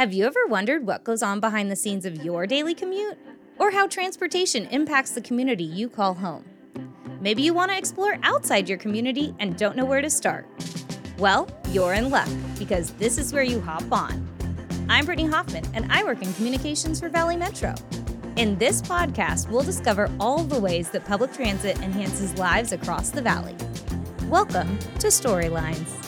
Have you ever wondered what goes on behind the scenes of your daily commute? Or how transportation impacts the community you call home? Maybe you want to explore outside your community and don't know where to start. Well, you're in luck because this is where you hop on. I'm Brittany Hoffman, and I work in communications for Valley Metro. In this podcast, we'll discover all the ways that public transit enhances lives across the valley. Welcome to Storylines.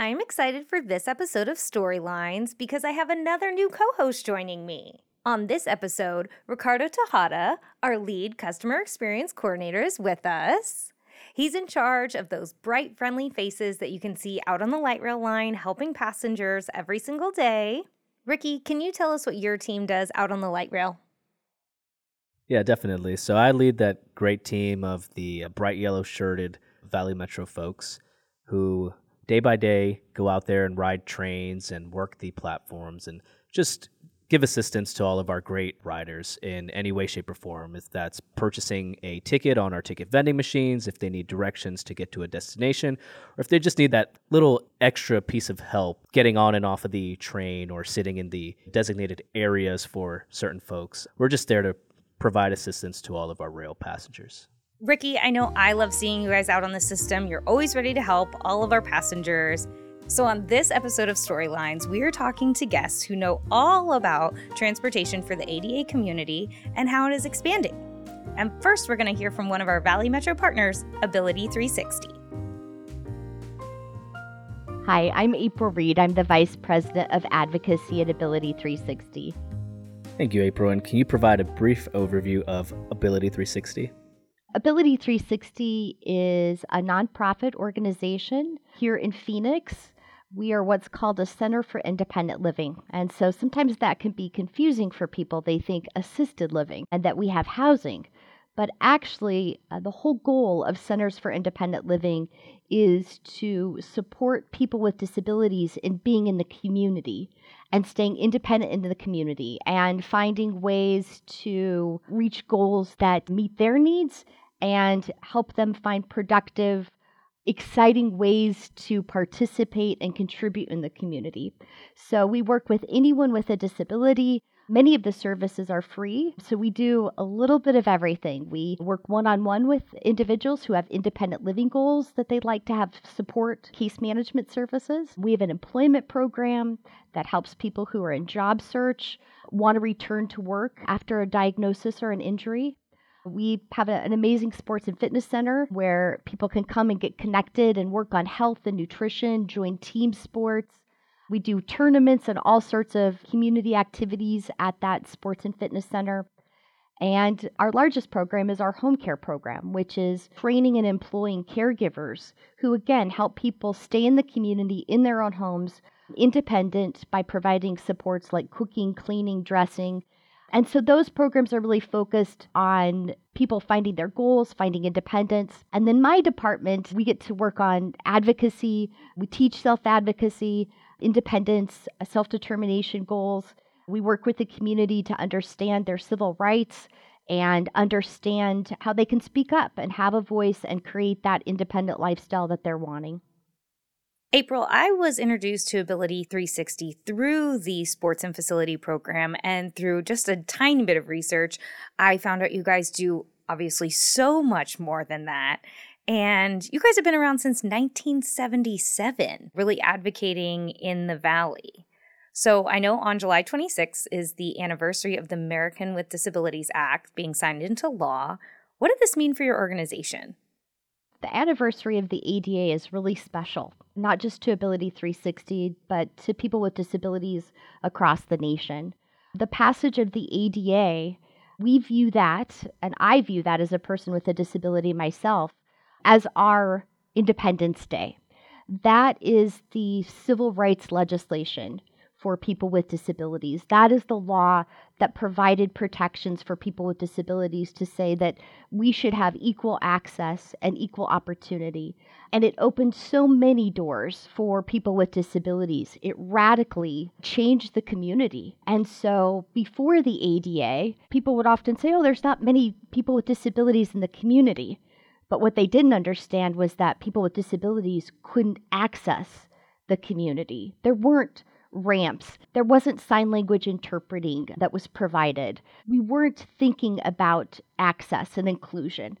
I'm excited for this episode of Storylines because I have another new co host joining me. On this episode, Ricardo Tejada, our lead customer experience coordinator, is with us. He's in charge of those bright, friendly faces that you can see out on the light rail line helping passengers every single day. Ricky, can you tell us what your team does out on the light rail? Yeah, definitely. So I lead that great team of the uh, bright yellow shirted Valley Metro folks who day by day go out there and ride trains and work the platforms and just give assistance to all of our great riders in any way, shape, or form. If that's purchasing a ticket on our ticket vending machines, if they need directions to get to a destination, or if they just need that little extra piece of help getting on and off of the train or sitting in the designated areas for certain folks, we're just there to provide assistance to all of our rail passengers. Ricky, I know I love seeing you guys out on the system. You're always ready to help all of our passengers. So, on this episode of Storylines, we are talking to guests who know all about transportation for the ADA community and how it is expanding. And first, we're going to hear from one of our Valley Metro partners, Ability 360. Hi, I'm April Reed. I'm the Vice President of Advocacy at Ability 360. Thank you, April. And can you provide a brief overview of Ability 360? Ability 360 is a nonprofit organization here in Phoenix. We are what's called a Center for Independent Living. And so sometimes that can be confusing for people. They think assisted living and that we have housing. But actually, uh, the whole goal of Centers for Independent Living is to support people with disabilities in being in the community and staying independent in the community and finding ways to reach goals that meet their needs and help them find productive, exciting ways to participate and contribute in the community. So we work with anyone with a disability. Many of the services are free, so we do a little bit of everything. We work one on one with individuals who have independent living goals that they'd like to have support case management services. We have an employment program that helps people who are in job search want to return to work after a diagnosis or an injury. We have a, an amazing sports and fitness center where people can come and get connected and work on health and nutrition, join team sports. We do tournaments and all sorts of community activities at that sports and fitness center. And our largest program is our home care program, which is training and employing caregivers who, again, help people stay in the community in their own homes, independent by providing supports like cooking, cleaning, dressing, and so those programs are really focused on people finding their goals, finding independence. And then my department, we get to work on advocacy. We teach self advocacy, independence, uh, self determination goals. We work with the community to understand their civil rights and understand how they can speak up and have a voice and create that independent lifestyle that they're wanting. April, I was introduced to Ability 360 through the sports and facility program and through just a tiny bit of research. I found out you guys do obviously so much more than that. And you guys have been around since 1977, really advocating in the Valley. So I know on July 26 is the anniversary of the American with Disabilities Act being signed into law. What did this mean for your organization? The anniversary of the ADA is really special not just to Ability 360, but to people with disabilities across the nation. The passage of the ADA, we view that, and I view that as a person with a disability myself, as our Independence Day. That is the civil rights legislation for people with disabilities. That is the law that provided protections for people with disabilities to say that we should have equal access and equal opportunity. And it opened so many doors for people with disabilities. It radically changed the community. And so before the ADA, people would often say, oh, there's not many people with disabilities in the community. But what they didn't understand was that people with disabilities couldn't access the community. There weren't ramps. There wasn't sign language interpreting that was provided. We weren't thinking about access and inclusion.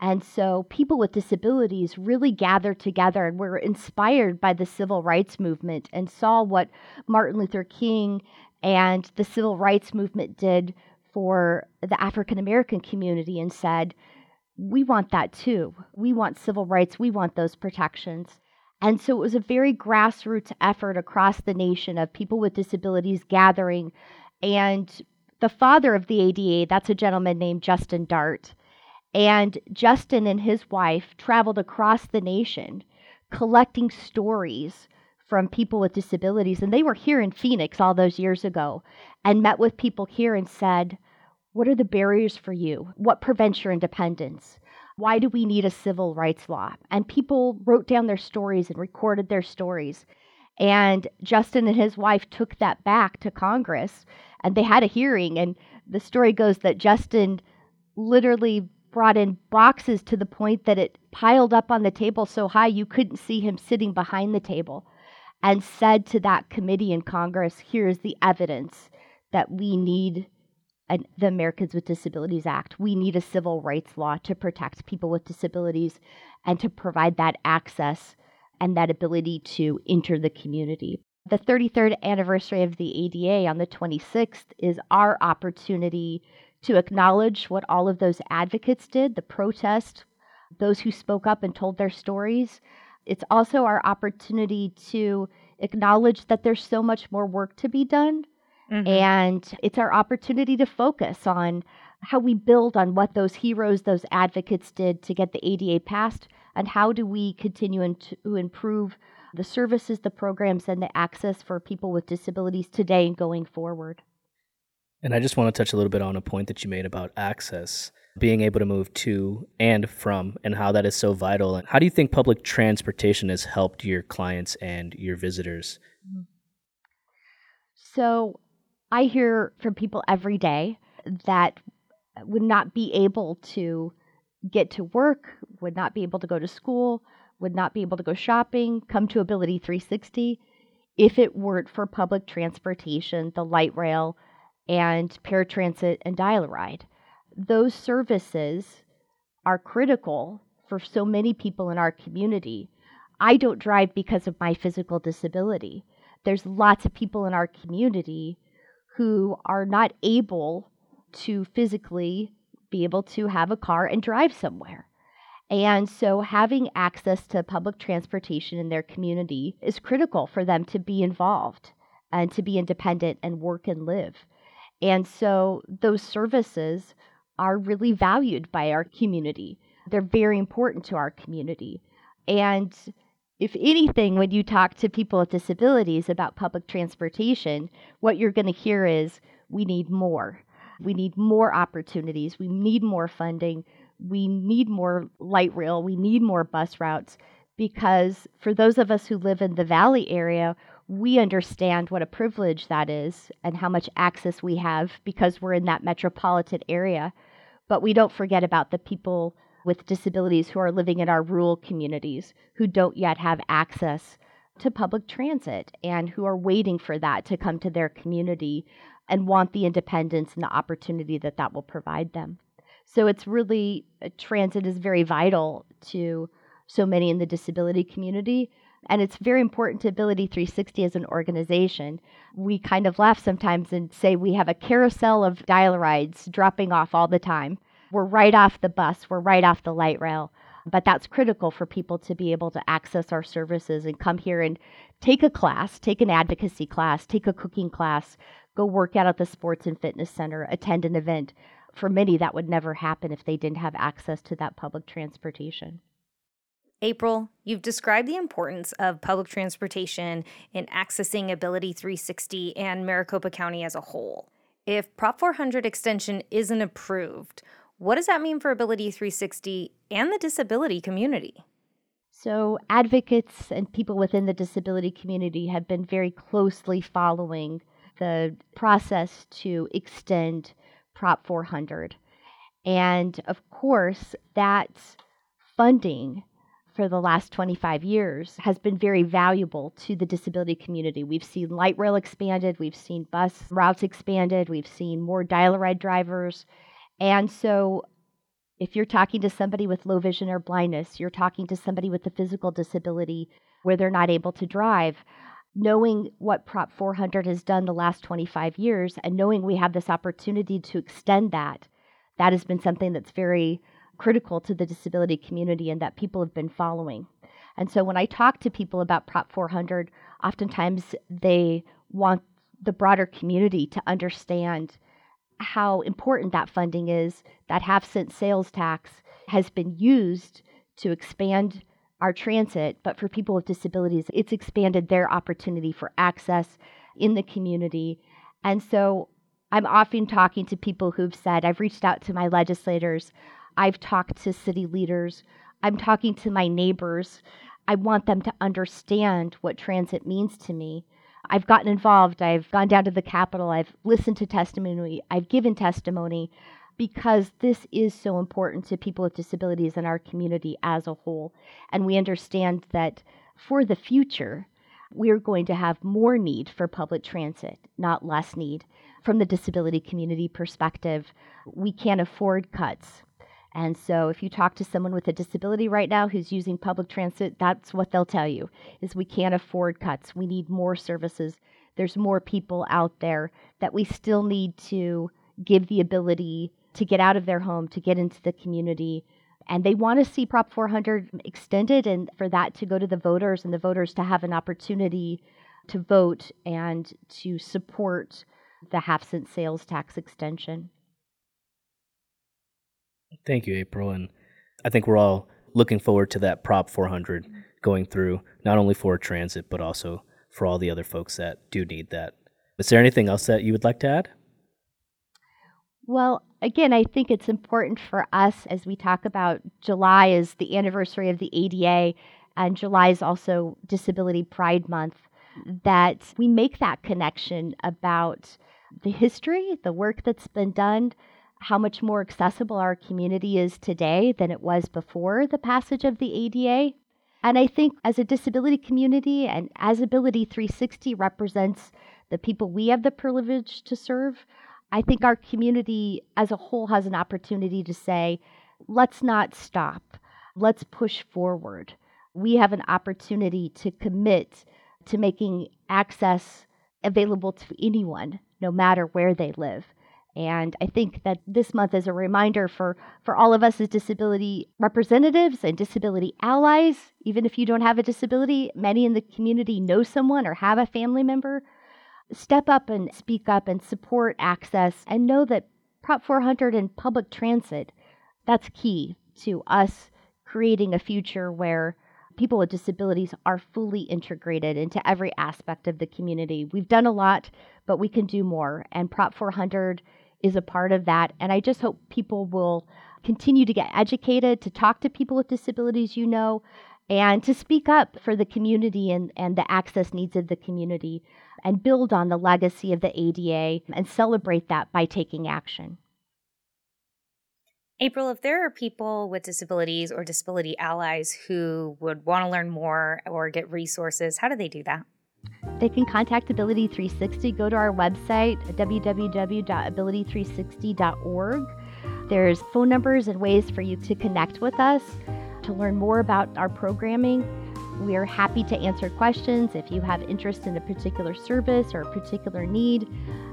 And so people with disabilities really gathered together and were inspired by the civil rights movement and saw what Martin Luther King and the civil rights movement did for the African American community and said, we want that too. We want civil rights. We want those protections. And so it was a very grassroots effort across the nation of people with disabilities gathering. And the father of the ADA, that's a gentleman named Justin Dart. And Justin and his wife traveled across the nation collecting stories from people with disabilities. And they were here in Phoenix all those years ago and met with people here and said, What are the barriers for you? What prevents your independence? Why do we need a civil rights law? And people wrote down their stories and recorded their stories. And Justin and his wife took that back to Congress and they had a hearing. And the story goes that Justin literally brought in boxes to the point that it piled up on the table so high you couldn't see him sitting behind the table, and said to that committee in Congress, Here's the evidence that we need an, the Americans with Disabilities Act. We need a civil rights law to protect people with disabilities and to provide that access and that ability to enter the community. The 33rd anniversary of the ADA on the 26th is our opportunity to acknowledge what all of those advocates did, the protest, those who spoke up and told their stories. It's also our opportunity to acknowledge that there's so much more work to be done. Mm-hmm. And it's our opportunity to focus on how we build on what those heroes, those advocates did to get the ADA passed, and how do we continue to improve the services, the programs, and the access for people with disabilities today and going forward. And I just want to touch a little bit on a point that you made about access, being able to move to and from, and how that is so vital. And how do you think public transportation has helped your clients and your visitors? So I hear from people every day that would not be able to get to work, would not be able to go to school, would not be able to go shopping, come to Ability 360 if it weren't for public transportation, the light rail, and paratransit and dial-a-ride. Those services are critical for so many people in our community. I don't drive because of my physical disability. There's lots of people in our community who are not able to physically be able to have a car and drive somewhere. And so having access to public transportation in their community is critical for them to be involved and to be independent and work and live. And so those services are really valued by our community. They're very important to our community. And if anything, when you talk to people with disabilities about public transportation, what you're going to hear is we need more. We need more opportunities. We need more funding. We need more light rail. We need more bus routes because for those of us who live in the valley area, we understand what a privilege that is and how much access we have because we're in that metropolitan area. But we don't forget about the people with disabilities who are living in our rural communities who don't yet have access to public transit and who are waiting for that to come to their community and want the independence and the opportunity that that will provide them. So it's really, uh, transit is very vital to so many in the disability community. And it's very important to Ability 360 as an organization. We kind of laugh sometimes and say we have a carousel of dial rides dropping off all the time. We're right off the bus, we're right off the light rail. But that's critical for people to be able to access our services and come here and take a class, take an advocacy class, take a cooking class, go work out at the sports and fitness center, attend an event. For many, that would never happen if they didn't have access to that public transportation. April, you've described the importance of public transportation in accessing Ability 360 and Maricopa County as a whole. If Prop 400 extension isn't approved, what does that mean for Ability 360 and the disability community? So, advocates and people within the disability community have been very closely following the process to extend Prop 400. And of course, that funding for the last 25 years has been very valuable to the disability community. We've seen light rail expanded, we've seen bus routes expanded, we've seen more dial a ride drivers. And so if you're talking to somebody with low vision or blindness, you're talking to somebody with a physical disability where they're not able to drive, knowing what Prop 400 has done the last 25 years and knowing we have this opportunity to extend that, that has been something that's very critical to the disability community and that people have been following. And so when I talk to people about Prop 400, oftentimes they want the broader community to understand how important that funding is. That half cent sales tax has been used to expand our transit, but for people with disabilities, it's expanded their opportunity for access in the community. And so I'm often talking to people who've said, I've reached out to my legislators, I've talked to city leaders, I'm talking to my neighbors. I want them to understand what transit means to me. I've gotten involved. I've gone down to the Capitol. I've listened to testimony. I've given testimony because this is so important to people with disabilities in our community as a whole. And we understand that for the future, we're going to have more need for public transit, not less need. From the disability community perspective, we can't afford cuts. And so if you talk to someone with a disability right now who's using public transit, that's what they'll tell you is we can't afford cuts. We need more services. There's more people out there that we still need to give the ability to get out of their home, to get into the community. And they want to see Prop 400 extended and for that to go to the voters and the voters to have an opportunity to vote and to support the half cent sales tax extension. Thank you, April. And I think we're all looking forward to that Prop 400 going through, not only for transit, but also for all the other folks that do need that. Is there anything else that you would like to add? Well, again, I think it's important for us as we talk about July is the anniversary of the ADA, and July is also Disability Pride Month, that we make that connection about the history, the work that's been done, how much more accessible our community is today than it was before the passage of the ADA. And I think as a disability community and as Ability 360 represents the people we have the privilege to serve, I think our community as a whole has an opportunity to say, let's not stop, let's push forward. We have an opportunity to commit to making access available to anyone, no matter where they live. And I think that this month is a reminder for, for all of us as disability representatives and disability allies. Even if you don't have a disability, many in the community know someone or have a family member. Step up and speak up and support access and know that Prop 400 and public transit, that's key to us creating a future where people with disabilities are fully integrated into every aspect of the community. We've done a lot, but we can do more. And Prop 400 is a part of that. And I just hope people will continue to get educated, to talk to people with disabilities you know, and to speak up for the community and, and the access needs of the community and build on the legacy of the ADA and celebrate that by taking action. April, if there are people with disabilities or disability allies who would want to learn more or get resources, how do they do that? They can contact Ability 360. Go to our website, www.ability360.org. There's phone numbers and ways for you to connect with us to learn more about our programming. We are happy to answer questions if you have interest in a particular service or a particular need.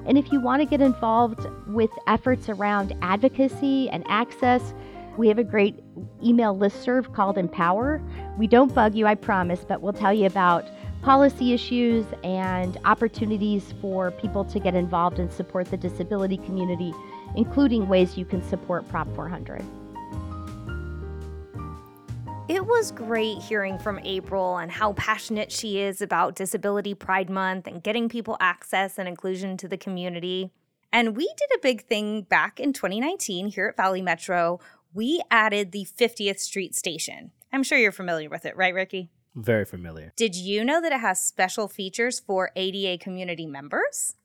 And if you want to get involved with efforts around advocacy and access, we have a great email list serve called Empower. We don't bug you, I promise, but we'll tell you about policy issues and opportunities for people to get involved and support the disability community, including ways you can support Prop 400. It was great hearing from April and how passionate she is about Disability Pride Month and getting people access and inclusion to the community. And we did a big thing back in 2019 here at Valley Metro. We added the 50th Street Station. I'm sure you're familiar with it, right, Ricky? Very familiar. Did you know that it has special features for ADA community members?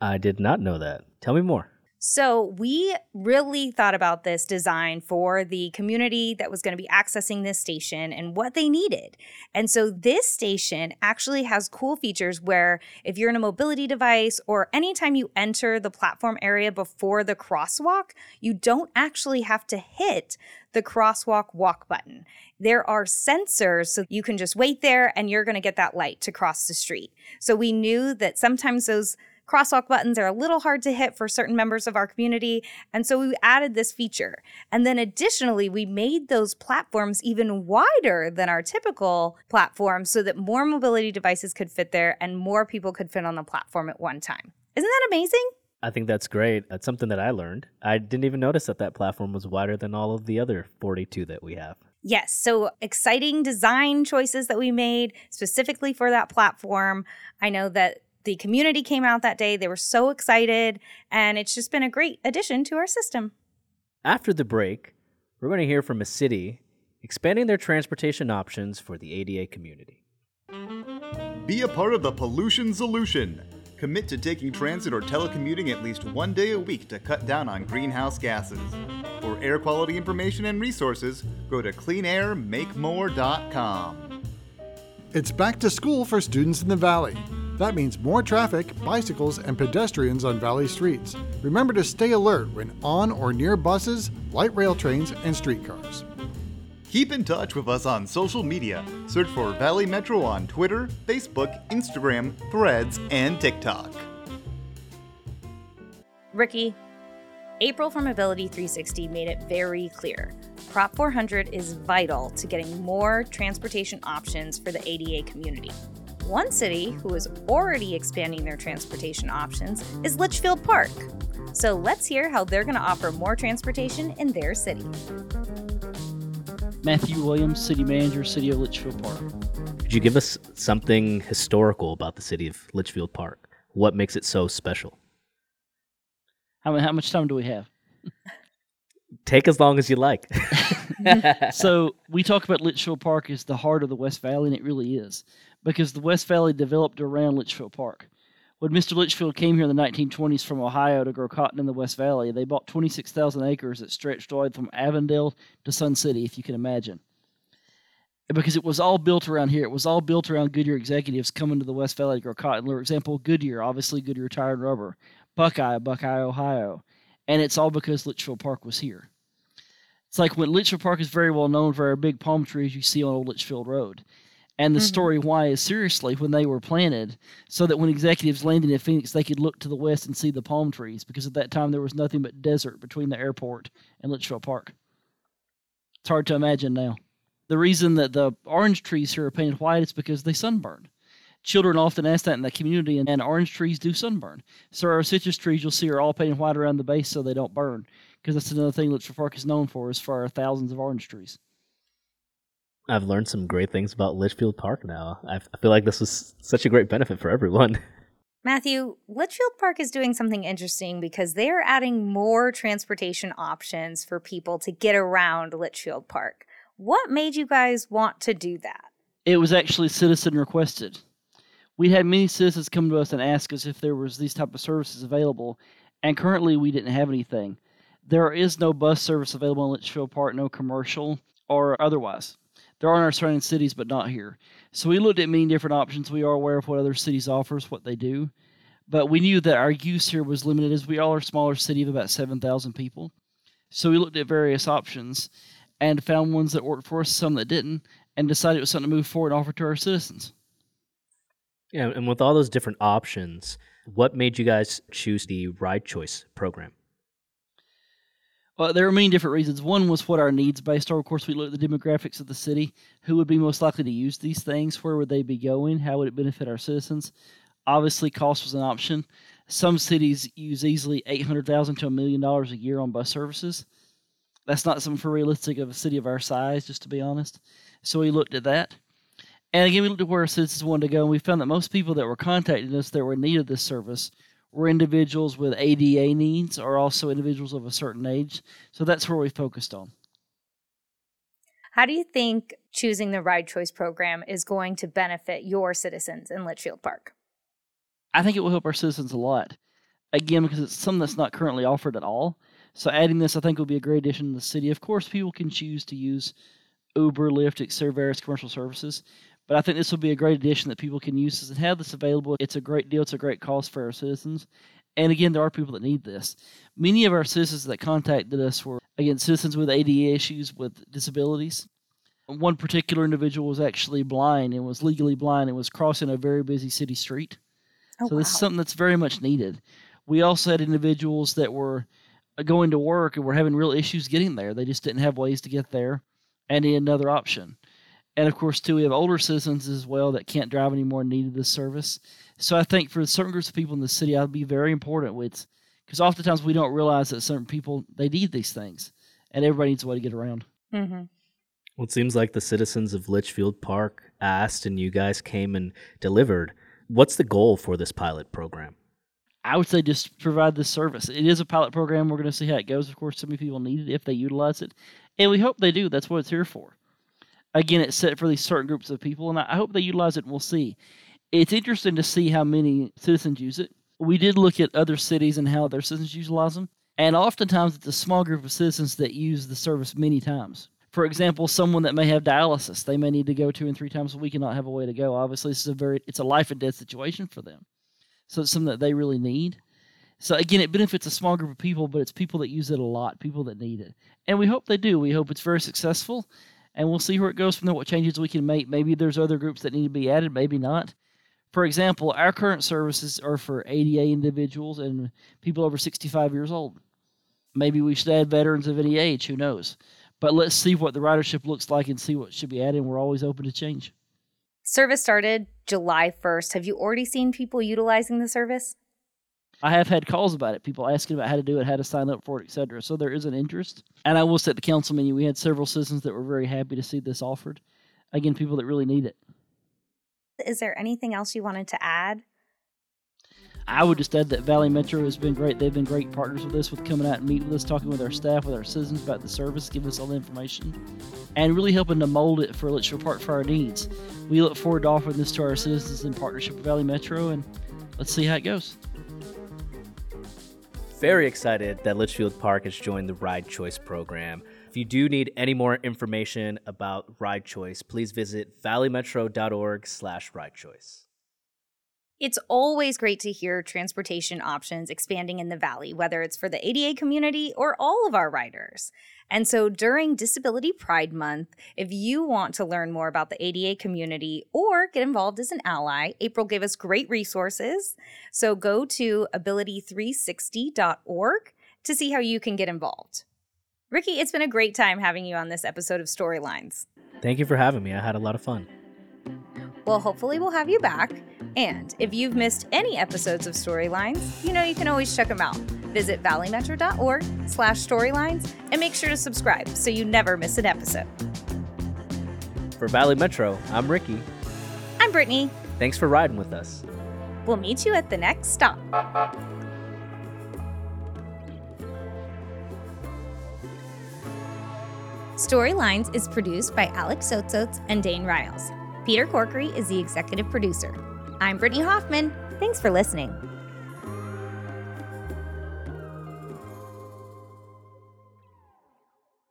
I did not know that. Tell me more. So, we really thought about this design for the community that was going to be accessing this station and what they needed. And so, this station actually has cool features where if you're in a mobility device or anytime you enter the platform area before the crosswalk, you don't actually have to hit the crosswalk walk button. There are sensors, so you can just wait there and you're going to get that light to cross the street. So, we knew that sometimes those crosswalk buttons are a little hard to hit for certain members of our community. And so we added this feature. And then additionally, we made those platforms even wider than our typical platform so that more mobility devices could fit there and more people could fit on the platform at one time. Isn't that amazing? I think that's great. That's something that I learned. I didn't even notice that that platform was wider than all of the other 42 that we have. Yes, so exciting design choices that we made specifically for that platform. I know that the community came out that day. They were so excited, and it's just been a great addition to our system. After the break, we're going to hear from a city expanding their transportation options for the ADA community. Be a part of the pollution solution. Commit to taking transit or telecommuting at least one day a week to cut down on greenhouse gases. For air quality information and resources, go to cleanairmakemore.com. It's back to school for students in the Valley. That means more traffic, bicycles, and pedestrians on Valley streets. Remember to stay alert when on or near buses, light rail trains, and streetcars. Keep in touch with us on social media. Search for Valley Metro on Twitter, Facebook, Instagram, Threads, and TikTok. Ricky, April from Mobility 360 made it very clear. Prop 400 is vital to getting more transportation options for the ADA community. One city who is already expanding their transportation options is Litchfield Park. So let's hear how they're going to offer more transportation in their city. Matthew Williams, City Manager, City of Litchfield Park. Could you give us something historical about the city of Litchfield Park? What makes it so special? How, how much time do we have? Take as long as you like. so we talk about Litchfield Park as the heart of the West Valley, and it really is because the West Valley developed around Litchfield Park. When Mr. Litchfield came here in the 1920s from Ohio to grow cotton in the West Valley, they bought 26,000 acres that stretched all from Avondale to Sun City, if you can imagine. Because it was all built around here. It was all built around Goodyear executives coming to the West Valley to grow cotton. For example, Goodyear, obviously Goodyear Tire and Rubber, Buckeye, Buckeye, Ohio. And it's all because Litchfield Park was here. It's like when Litchfield Park is very well known for our big palm trees you see on Old Litchfield Road and the mm-hmm. story why is seriously when they were planted, so that when executives landed in Phoenix, they could look to the west and see the palm trees, because at that time there was nothing but desert between the airport and Litchfield Park. It's hard to imagine now. The reason that the orange trees here are painted white is because they sunburn. Children often ask that in the community, and, and orange trees do sunburn. So our citrus trees you'll see are all painted white around the base so they don't burn, because that's another thing Litchfield Park is known for is for our thousands of orange trees. I've learned some great things about Litchfield Park now. I feel like this was such a great benefit for everyone. Matthew, Litchfield Park is doing something interesting because they are adding more transportation options for people to get around Litchfield Park. What made you guys want to do that? It was actually citizen requested. We had many citizens come to us and ask us if there was these type of services available, and currently we didn't have anything. There is no bus service available in Litchfield Park, no commercial or otherwise. There are in our surrounding cities, but not here. So we looked at many different options. We are aware of what other cities offers, what they do, but we knew that our use here was limited, as we are a smaller city of about seven thousand people. So we looked at various options and found ones that worked for us, some that didn't, and decided it was something to move forward and offer to our citizens. Yeah, and with all those different options, what made you guys choose the Ride Choice program? Well, there are many different reasons. One was what our needs based are. Of course, we looked at the demographics of the city. Who would be most likely to use these things? Where would they be going? How would it benefit our citizens? Obviously, cost was an option. Some cities use easily eight hundred thousand to a million dollars a year on bus services. That's not something for realistic of a city of our size, just to be honest. So we looked at that. And again, we looked at where our citizens wanted to go, and we found that most people that were contacting us that were in need of this service were individuals with ADA needs or also individuals of a certain age. So that's where we focused on. How do you think choosing the Ride Choice program is going to benefit your citizens in Litchfield Park? I think it will help our citizens a lot. again because it's something that's not currently offered at all. So adding this, I think, will be a great addition to the city. Of course, people can choose to use Uber, Lyft, etc., various commercial services. But I think this will be a great addition that people can use this and have this available. It's a great deal. It's a great cost for our citizens. And again, there are people that need this. Many of our citizens that contacted us were, again, citizens with ADA issues with disabilities. One particular individual was actually blind and was legally blind and was crossing a very busy city street. Oh, so this is something that's very much needed. We also had individuals that were uh, going to work and were having real issues getting there. They just didn't have ways to get there and need another option. And of course, too, we have older citizens as well that can't drive anymore and needed this service. So I think for certain groups of people in the city, I'd be very important with because oftentimes we don't realize that certain people they need these things, and everybody needs a way to get around. Mm-hmm. Well, it seems like the citizens of Litchfield Park asked and you guys came and delivered. What's the goal for this pilot program? I would say just provide this service. It is a pilot program. We're going to see how it goes. Of course, so many people need it if they utilize it, and we hope they do. That's what it's here for. Again, it's set for these certain groups of people, and I hope they utilize it. and We'll see. It's interesting to see how many citizens use it. We did look at other cities and how their citizens utilize them, and oftentimes it's a small group of citizens that use the service many times. For example, someone that may have dialysis, they may need to go two and three times a week and not have a way to go. Obviously, this is a very it's a life and death situation for them. So it's something that they really need. So again, it benefits a small group of people, but it's people that use it a lot, people that need it. And we hope they do. We hope it's very successful. And we'll see where it goes from there, what changes we can make. Maybe there's other groups that need to be added, maybe not. For example, our current services are for ADA individuals and people over 65 years old. Maybe we should add veterans of any age, who knows? But let's see what the ridership looks like and see what should be added. We're always open to change. Service started July 1st. Have you already seen people utilizing the service? I have had calls about it, people asking about how to do it, how to sign up for it, etc. So there is an interest. And I will say at the council meeting, we had several citizens that were very happy to see this offered. Again, people that really need it. Is there anything else you wanted to add? I would just add that Valley Metro has been great. They've been great partners with us, with coming out and meeting with us, talking with our staff, with our citizens about the service, giving us all the information, and really helping to mold it for Litchfield Park for our needs. We look forward to offering this to our citizens in partnership with Valley Metro, and let's see how it goes. Very excited that Litchfield Park has joined the Ride Choice program. If you do need any more information about Ride Choice, please visit valleymetro.org slash ride choice. It's always great to hear transportation options expanding in the Valley, whether it's for the ADA community or all of our riders. And so during Disability Pride Month, if you want to learn more about the ADA community or get involved as an ally, April gave us great resources. So go to ability360.org to see how you can get involved. Ricky, it's been a great time having you on this episode of Storylines. Thank you for having me. I had a lot of fun. Well, hopefully, we'll have you back. And if you've missed any episodes of Storylines, you know you can always check them out. Visit valleymetro.org slash storylines and make sure to subscribe so you never miss an episode. For Valley Metro, I'm Ricky. I'm Brittany. Thanks for riding with us. We'll meet you at the next stop. Storylines is produced by Alex Sotsots and Dane Riles. Peter Corkery is the executive producer. I'm Brittany Hoffman. Thanks for listening.